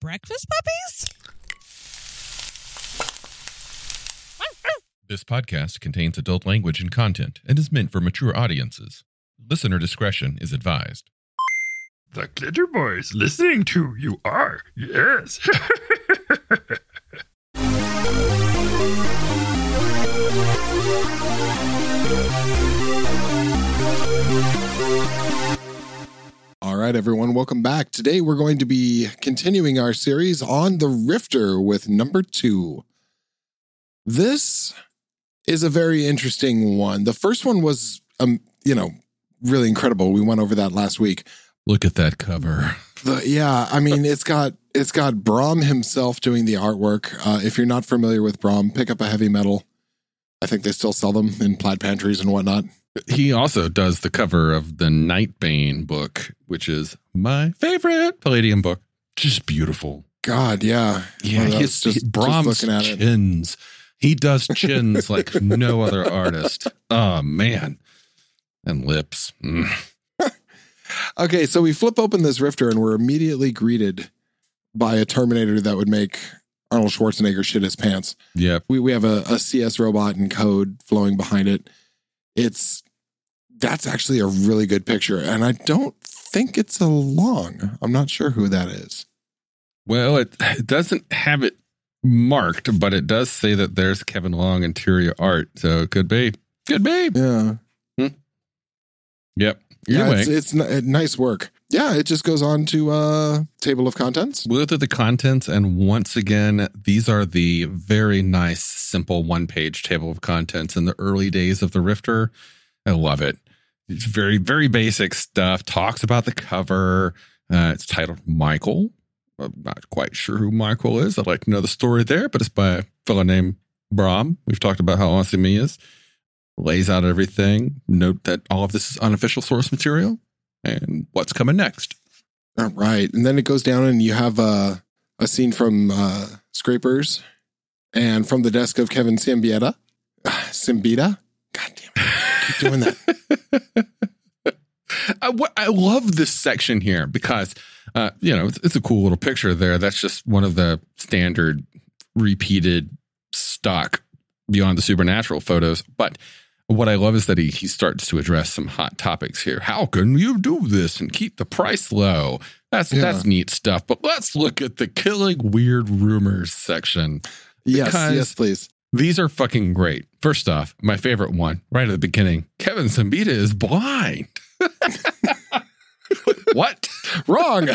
breakfast puppies? This podcast contains adult language and content and is meant for mature audiences. Listener discretion is advised. The Glitter Boys listening to you are. Yes. Right, everyone, welcome back. Today we're going to be continuing our series on the Rifter with number two. This is a very interesting one. The first one was, um, you know, really incredible. We went over that last week. Look at that cover. The, yeah, I mean, it's got it's got Brom himself doing the artwork. Uh, if you're not familiar with Brom, pick up a heavy metal. I think they still sell them in plaid pantries and whatnot. He also does the cover of the Nightbane book, which is my favorite Palladium book. Just beautiful. God, yeah, Yeah, One of his, those, just, Brom's looking at it. chins. He does chins like no other artist. Oh man, and lips. Mm. Okay, so we flip open this Rifter and we're immediately greeted by a Terminator that would make Arnold Schwarzenegger shit his pants. Yep. We we have a, a CS robot and code flowing behind it. It's that's actually a really good picture, and I don't think it's a long. I'm not sure who that is. Well, it, it doesn't have it marked, but it does say that there's Kevin Long interior art, so it could be. Could be. Yeah, Yep. Either yeah, way, it's, it's n- nice work. Yeah, it just goes on to uh table of contents. We'll go through the contents, and once again, these are the very nice, simple one page table of contents in the early days of the Rifter. I love it. It's very, very basic stuff. Talks about the cover. Uh, it's titled Michael. I'm not quite sure who Michael is. I'd like to know the story there, but it's by a fellow named Brom. We've talked about how awesome he is. Lays out everything. Note that all of this is unofficial source material and what's coming next. All right, and then it goes down, and you have uh, a scene from uh, Skraypers, and from the desk of Kevin Simbieta. Simbita. God damn it! Keep doing that. I, what- I love this section here because, uh, you know, it's, it's a cool little picture there. That's just one of the standard repeated stock beyond the supernatural photos. But what I love is that he, he starts to address some hot topics here. How can you do this and keep the price low? That's Yeah. that's neat stuff. But let's look at the killing weird rumors section. Yes, yes, please. These are fucking great. First off, my favorite one right at the beginning Kevin Siembieda is blind. what? Wrong.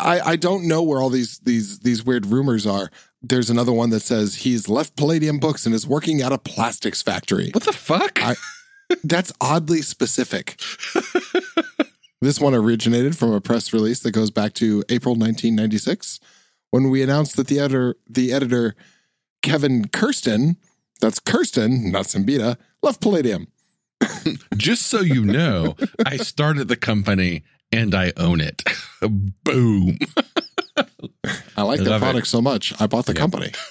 I, I don't know where all these these these weird rumors are. There's another one that says he's left Palladium Books and is working at a plastics factory. What the fuck? I- That's oddly specific. this one originated from a press release that goes back to April 1996 when we announced that the editor the editor Kevin Kirsten, that's Kirsten, not Siembieda, left Palladium. Just so you know, I started the company and I own it. Boom. I like I their love it. product so much, I bought the Yeah. company.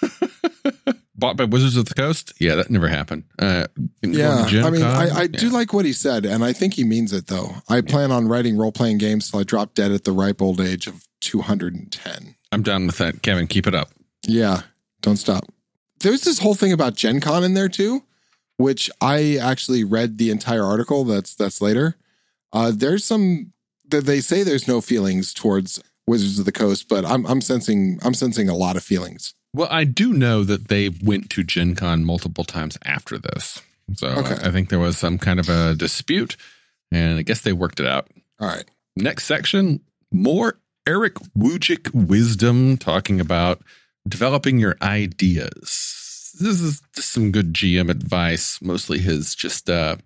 Bought by Wizards of the Coast? Yeah, that never happened. Uh, Yeah, I mean? I, I do like what he said, and I think he means it though. I plan on writing role playing games till I drop dead at the ripe old age of 210. I'm down with that. Kevin, keep it up. Yeah, don't stop. There's this whole thing about Gen Con in there too, which I actually read the entire article. That's that's later. Uh, there's some that they say there's no feelings towards Wizards of the Coast, but I'm I'm sensing I'm sensing a lot of feelings. Well, I do know that they went to Gen Con multiple times after this. So Okay. I, I think there was some kind of a dispute, and I guess they worked it out. All right. Next section, more Erick Wujcik wisdom talking about developing your ideas. This is just some good GM advice, mostly his just uh,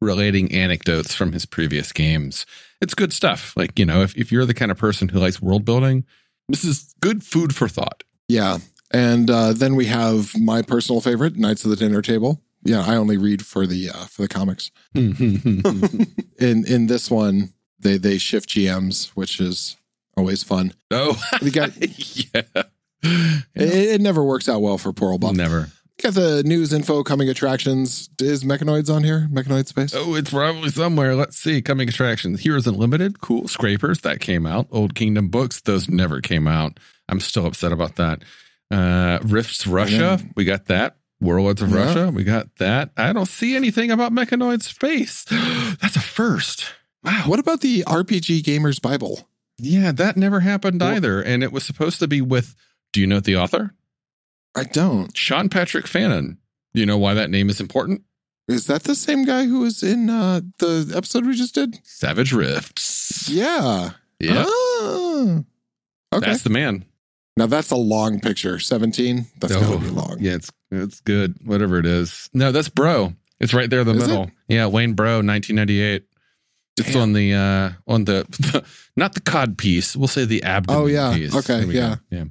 relating anecdotes from his previous games. It's good stuff. Like, you know, if, if you're the kind of person who likes world building, this is good food for thought. Yeah. And uh, then we have my personal favorite, Knights of the Dinner Table. Yeah, I only read for the uh, for the comics. in in this one, they they shift GMs, which is always fun. oh, We got yeah. it, it never works out well for poor old Bob. Never. Got the news info coming attractions. Is Mechanoids on here? Mechanoid space? Oh, it's probably somewhere. Let's see. Coming attractions. Heroes Unlimited. Cool. Skraypers. That came out. Old Kingdom books. Those never came out. I'm still upset about that. Uh, Rifts Russia, then- we got that. Warlords of Yeah. Russia, we got that. I don't see anything about Mechanoid Space. That's a first. Wow. What about the RPG Gamers Bible? Yeah, that never happened Well- either. And it was supposed to be with, do you know the author? I don't. Sean Patrick Fannon. Do you know why that name is important? Is that the same guy who was in uh, the episode we just did? Savage Rifts. Yeah. Yeah. Ah. Okay. That's the man. now that's a long picture. 17. That's Oh, gotta be long. Yeah, it's it's good. Whatever it is. No, that's Breaux. It's right there in the Is middle. Yeah, Wayne Breaux, 1998. It's on the uh on the, not the cod piece. We'll say the abdomen Oh, yeah. piece. Okay, Yeah. go. yeah.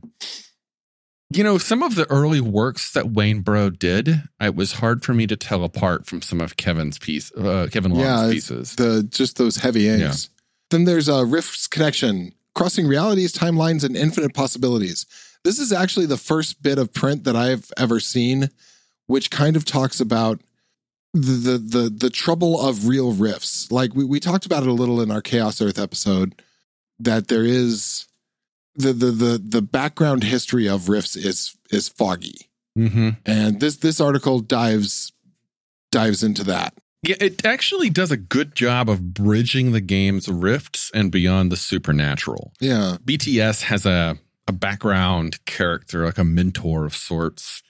Yeah. You know, some of the early works that Wayne Breaux did, it was hard for me to tell apart from some of Kevin's piece, uh, Kevin Long's Yeah, pieces. The just those heavy inks. Then there's a Rift's connection, crossing realities, timelines, and infinite possibilities. This is actually the first bit of print that I've ever seen, which kind of talks about the the the, the trouble of real rifts. Like we, we talked about it a little in our Chaos Earth episode, that there is the the the the background history of rifts is is foggy. mm-hmm. And this this article dives dives into that. Yeah, it actually does a good job of bridging the game's rifts and beyond the supernatural. Yeah. BTS has a a background character, like a mentor of sorts,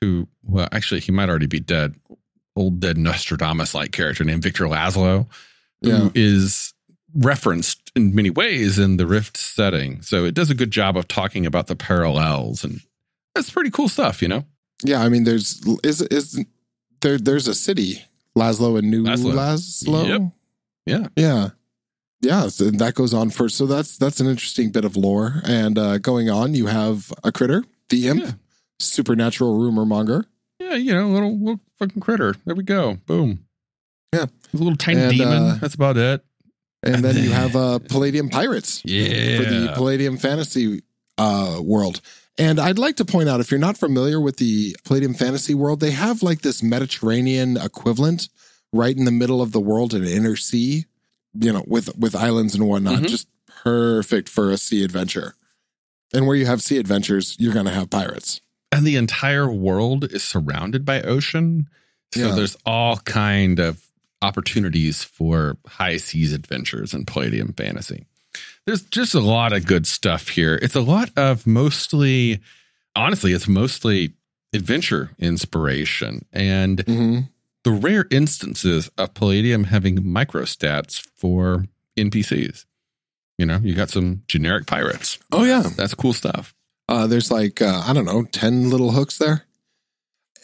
who well, actually he might already be dead. Old dead Nostradamus like character named Victor Lazlo, Yeah. who is referenced in many ways in the Rift setting. So it does a good job of talking about the parallels, and that's pretty cool stuff, you know. Yeah, I mean, there's is is there there's a city, Lazlo and New Lazlo. Lazlo. Yep. Yeah. yeah, yeah. So that goes on first. So that's that's an interesting bit of lore. And uh, going on, you have a critter, the imp, Yeah. supernatural rumor monger. Yeah, you know, little little fucking critter. There we go. Boom. Yeah. a little tiny And, demon. uh, that's about it. And, And then you have uh, Palladium Pirates Yeah. for the Palladium Fantasy uh, world. And I'd like to point out if you're not familiar with the Palladium Fantasy world, they have like this Mediterranean equivalent right in the middle of the world, an inner sea, you know, with with islands and whatnot. Mhm. Just perfect for a sea adventure. And where you have sea adventures, you're going to have pirates. and the entire world is surrounded by ocean. So Yeah. there's all kind of opportunities for high seas adventures and Palladium fantasy. There's just a lot of good stuff here. It's a lot of mostly, honestly, it's mostly adventure inspiration and Mm-hmm. the rare instances of Palladium having microstats for NPCs. You know, you got some generic pirates. Oh yeah, That's cool stuff. uh, there's like uh, I don't know, ten little hooks there,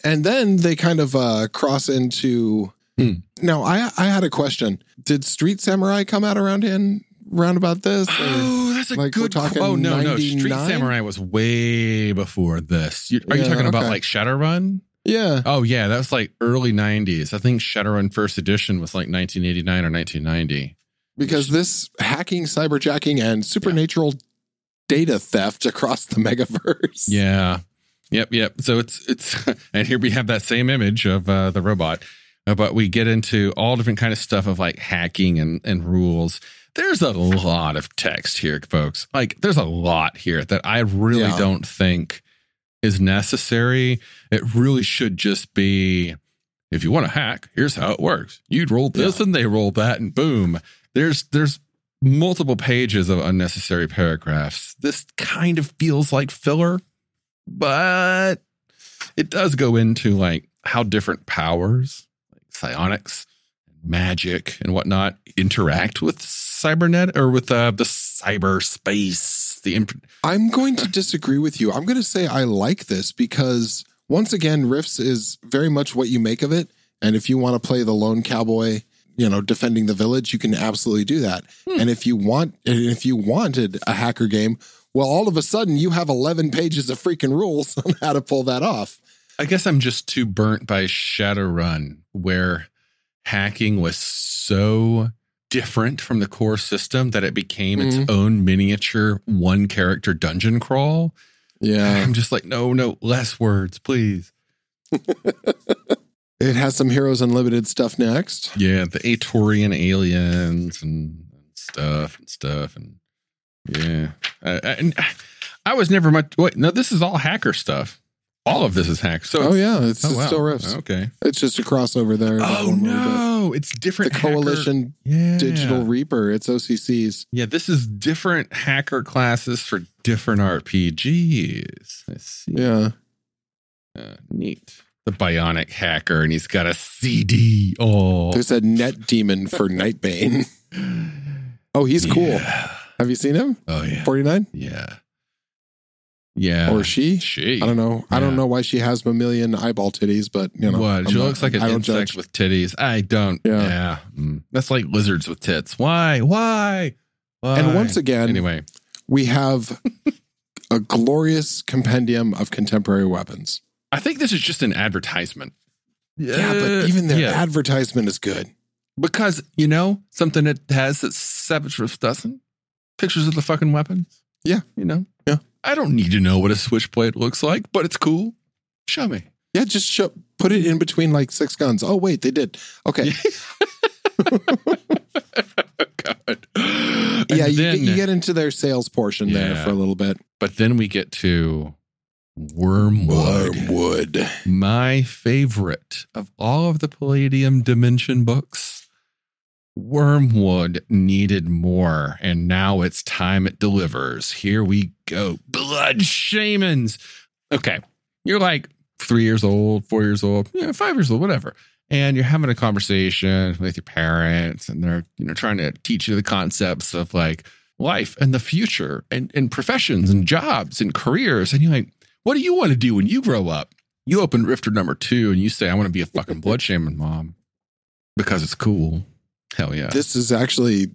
and then they kind of uh, cross into. Hmm. Now I I had a question. Did Street Samurai come out around in round about this? Oh, that's a like, good. talking oh no, no, Street Samurai was way before this. You, are you Yeah, talking about like Shadowrun? yeah, Oh yeah, that was like early '90s. I think Shadowrun first edition was like 1989 or 1990. because this hacking, cyberjacking, and supernatural data theft across the megaverse. Yeah. Yep. Yep. So it's it's and here we have that same image of uh, the robot, Uh, but we get into all different kind of stuff of like hacking and and rules. There's a lot of text here, folks. Like there's a lot here that I really Yeah. don't think is necessary. It really should just be if you want to hack, here's how it works. You'd roll this Yeah. and they roll that and boom. There's there's multiple pages of unnecessary paragraphs. This kind of feels like filler, but it does go into like how different powers, psionics, magic, and whatnot interact with cybernet or with uh, the cyberspace. The imp- I'm going to disagree with you. I'm going to say I like this because once again, Rifts is very much what you make of it. And if you want to play the lone cowboy, you know, defending the village, you can absolutely do that. Hmm. And if you want, and if you wanted a hacker game, well, all of a sudden you have 11 pages of freaking rules on how to pull that off. I guess I'm just too burnt by Shadowrun, where hacking was so different from the core system that it became Mhm. its own miniature one character dungeon crawl. Yeah. I'm just like, no, no, less words, please. It has some Heroes Unlimited stuff next. Yeah, the Atorian aliens and stuff and stuff and yeah, I, I, and I was never much. Wait, no, this is all hacker stuff. All of this is hack. So oh yeah, it's, oh, it's wow. still riffs. Okay. It's just a crossover there. Oh little no, it's The different. hacker- Coalition yeah. Digital Reaper. It's OCCs. Yeah, this is different hacker classes for different RPGs. I see. Yeah. Uh, neat. The bionic hacker, and he's got a CD. Oh, There's a net demon for Nightbane. Oh, he's cool. Have you seen him? Oh yeah. 49? Yeah. Yeah. Or she? she. I don't know. I don't know why she has mammalian eyeball titties, but you know. what? I'm She not- looks like an insect judge. with titties. I don't. Yeah. Yeah. Mm. That's like lizards with tits. Why? Why? Why? And once again, anyway, we have a glorious compendium of contemporary weapons. I think this is just an advertisement. Yeah, but even their yeah. advertisement is good. because you know something it has that Savage Rift doesn't. Pictures of the fucking weapons. Yeah. you know. Yeah. I don't need to know what a switchblade looks like, but it's cool. Show me. Yeah, just show, put it in between like six guns. Oh, wait, they did. Okay. God. yeah, you, then- get, you get into their sales portion there for a little bit. but then we get to Wormwood. Wormwood. my favorite of all of the Palladium Dimension books. Wormwood needed more, and now it's time it delivers. Here we go. Blood shamans. Okay. You're like three years old, four years old, yeah, five years old, whatever. And you're having a conversation with your parents, and they're, you know, trying to teach you the concepts of like life and the future and, and professions and jobs and careers. And you're like, what do you want to do when you grow up? You open Rifter number two and you say, I want to be a fucking blood shaman mom because it's cool. Hell yeah. This is actually,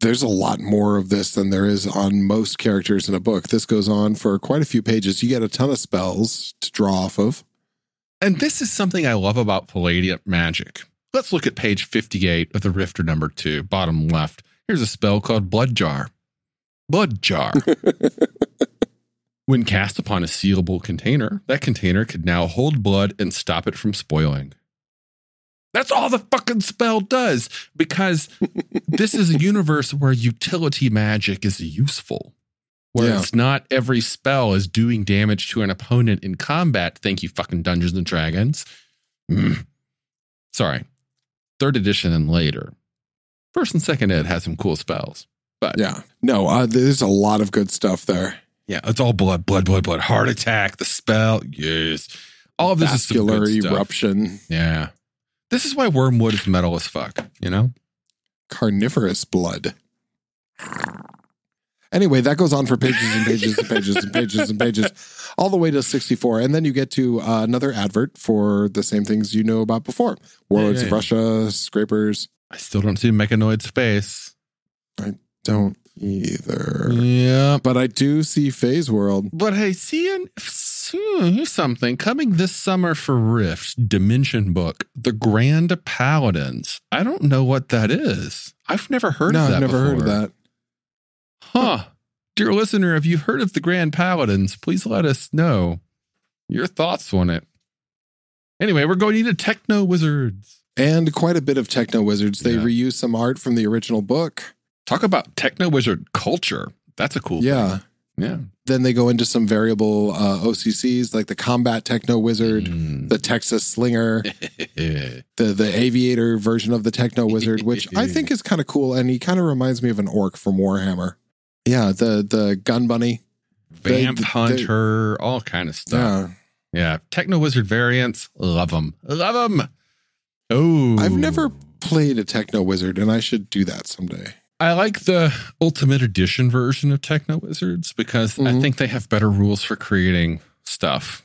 there's a lot more of this than there is on most characters in a book. This goes on for quite a few pages. You get a ton of spells to draw off of. and this is something I love about Palladium magic. Let's look at page 58 of the Rifter number two, bottom left. Here's a spell called Blood Jar. Blood Jar. when cast upon a sealable container, that container could now hold blood and stop it from spoiling. That's all the fucking spell does because this is a universe where utility magic is useful. Where Yeah. it's not every spell is doing damage to an opponent in combat. Thank you, fucking Dungeons and Dragons. Mm. Sorry. Third edition and later. First and second ed has some cool spells. But yeah. No, uh, there's a lot of good stuff there. Yeah, it's all blood, blood, blood, blood. Heart attack, the spell. Yes. All of this is some Vascular stuff. eruption, Yeah. This is why Wormwood is metal as fuck, you know? carnivorous blood. Anyway, that goes on for pages and pages and pages and pages and pages, all the way to 64. And then you get to uh, another advert for the same things you know about before Warlords yeah, of yeah. Russia, Skraypers. I still don't see Mechanoid Space. I don't either. Yeah. But I do see Phase World. But hey, seeing Hmm, here's something coming this summer for Rift Dimension book, The Grand Paladins. I don't know what that is. I've never heard no, of that. I've never heard of that. Huh. Dear listener, if you've heard of the Grand Paladins, please let us know your thoughts on it. Anyway, we're going into Techno Wizards. And quite a bit of Techno Wizards. They Yeah. reuse some art from the original book. Talk about Techno Wizard culture. That's a cool Yeah. thing. Yeah. Then they go into some variable uh, OCCs like the Combat Techno Wizard, Mm. the Texas Slinger, the the Aviator version of the Techno Wizard, which I think is kind of cool. And he kind of reminds me of an orc from Warhammer. Yeah, the the Gun Bunny. Vamp they- Hunter, all kind of stuff. Yeah, Yeah, Techno Wizard variants, love them, love them. Oh, I've never played a Techno Wizard, and I should do that someday. I like the Ultimate Edition version of Techno Wizards because I Mhm. think they have better rules for creating stuff,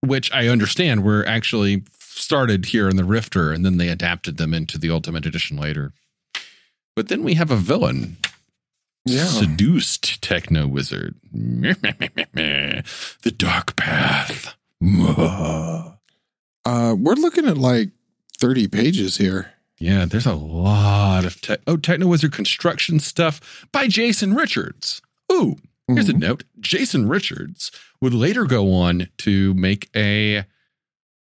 which I understand were actually started here in the Rifter, and then they adapted them into the Ultimate Edition later. But then we have a villain, Yeah, seduced Techno Wizard, the Dark Path. uh, we're looking at like thirty pages here. Yeah, there's a lot of tech. Oh, Techno Wizard construction stuff by Jason Richards. Ooh, here's Mhm. a note. Jason Richards would later go on to make a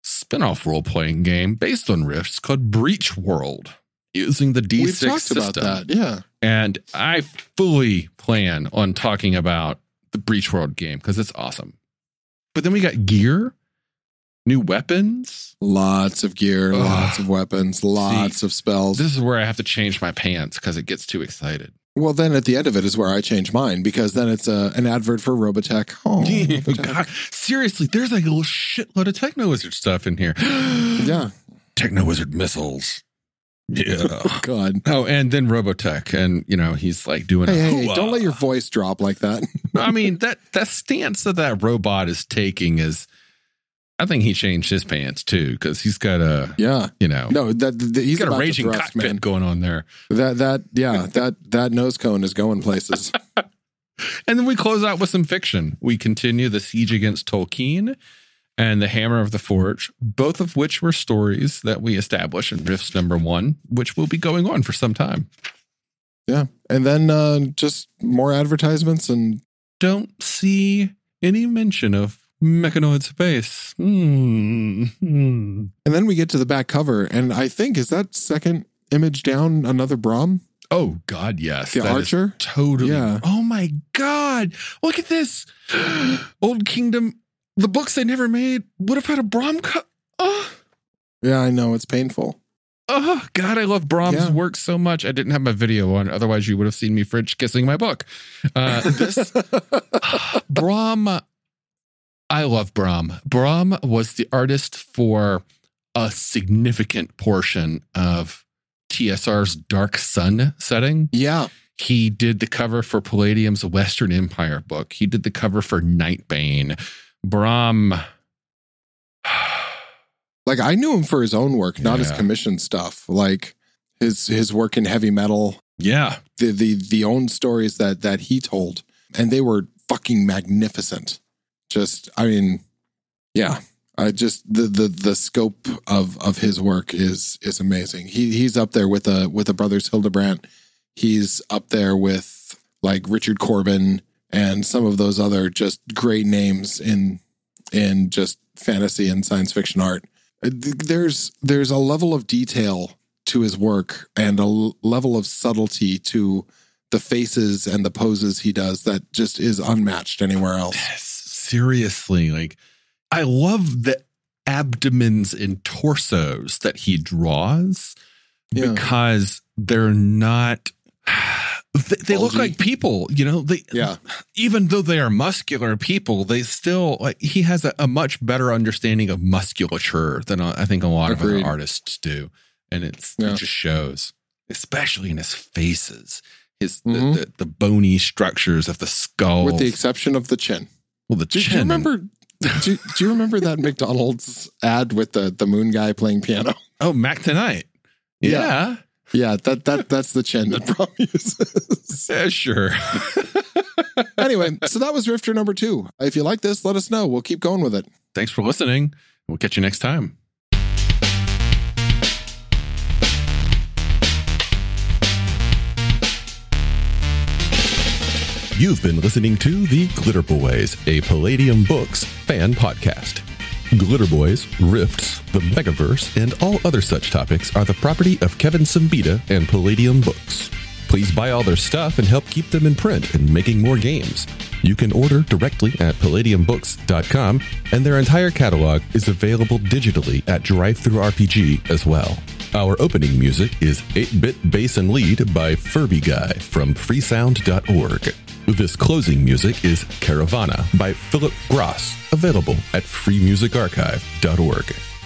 spin-off role-playing game based on Rifts called Breach World using the D6 We've system. about that. Yeah, And I fully plan on talking about the Breach World game because it's awesome. But then we got gear, new weapons. Lots of gear, Ugh. lots of weapons, lots of spells. This is where I have to change my pants because it gets too excited. well, then at the end of it is where I change mine because then it's a, an advert for Robotech. Oh, Robotech. God, seriously, there's like a little shitload of Techno Wizard stuff in here. Yeah. Techno Wizard missiles. Yeah. Oh, God. oh, and then Robotech, and you know he's like doing. Hey, hey, don't let your voice drop like that. I mean that that stance that that robot is taking is. I think he changed his pants too because he's got a yeah. you know No, that, that he's he's got a raging thrust, cockpit man. going on there. That that yeah, that that nose cone is going places. And then we close out with some fiction. We continue the siege against Tolkeen and the Hammer of the Forge, both of which were stories that we established in Rifts number one, which will be going on for some time. yeah. And then uh just more advertisements and Don't see any mention of mechanoid space. Hmm. and then we get to the back cover and I think is that second image down another Brom? Oh God, yes. The That archer? Totally. Yeah. Oh my God. Look at this. Old Kingdom. The books they never made would have had a Brom cut. Oh. Yeah, I know it's painful. Oh God, I love Brom's Yeah. work so much. I didn't have my video on, otherwise you would have seen me French kissing my book. Uh, this Brom, I love Brom. Brom was the artist for a significant portion of TSR's Dark Sun setting. yeah. He did the cover for Palladium's Western Empire book. He did the cover for Nightbane. Brom. Like I knew him for his own work, not his Yeah. commission stuff. Like his his work in heavy metal, Yeah. the the the own stories that that he told, and they were fucking magnificent. Just, I mean, yeah, I just the the the scope of of his work is is amazing. He he's up there with a with the brothers Hildebrandt. He's up there with like Richard Corbin and some of those other just great names in in just fantasy and science fiction art. There's there's a level of detail to his work and a l- level of subtlety to the faces and the poses he does that just is unmatched anywhere else. Seriously like i love the abdomens and torsos that he draws Yeah. because they're not they, they look like people you know they Yeah. even though they are muscular people they still like he has a, a much better understanding of musculature than uh, i think a lot of Agreed. other artists do and it's Yeah. it just shows especially in his faces his Mhm. the, the, the bony structures of the skull With the exception of the chin. Well the Do, do you remember do, do you remember that McDonald's ad with the the moon guy playing piano? Oh, Mac tonight. Yeah. Yeah. Yeah, that that that's the chin that Brom uses. Yeah, sure. anyway, so that was Rifter number two. If you like this, let us know. We'll keep going with it. Thanks for listening. We'll catch you next time. You've been listening to The Glitter Boys, a Palladium Books fan podcast. Glitter Boys, Rifts, the Megaverse, and all other such topics are the property of Kevin Siembieda and Palladium Books. Please buy all their stuff and help keep them in print and making more games. You can order directly at palladiumbooks.com, and their entire catalog is available digitally at DriveThruRPG as well. Our opening music is 8-Bit Bass and Lead by Furby Guy from freesound.org. This closing music is Caravana by Phillip Gross, available at freemusicarchive.org.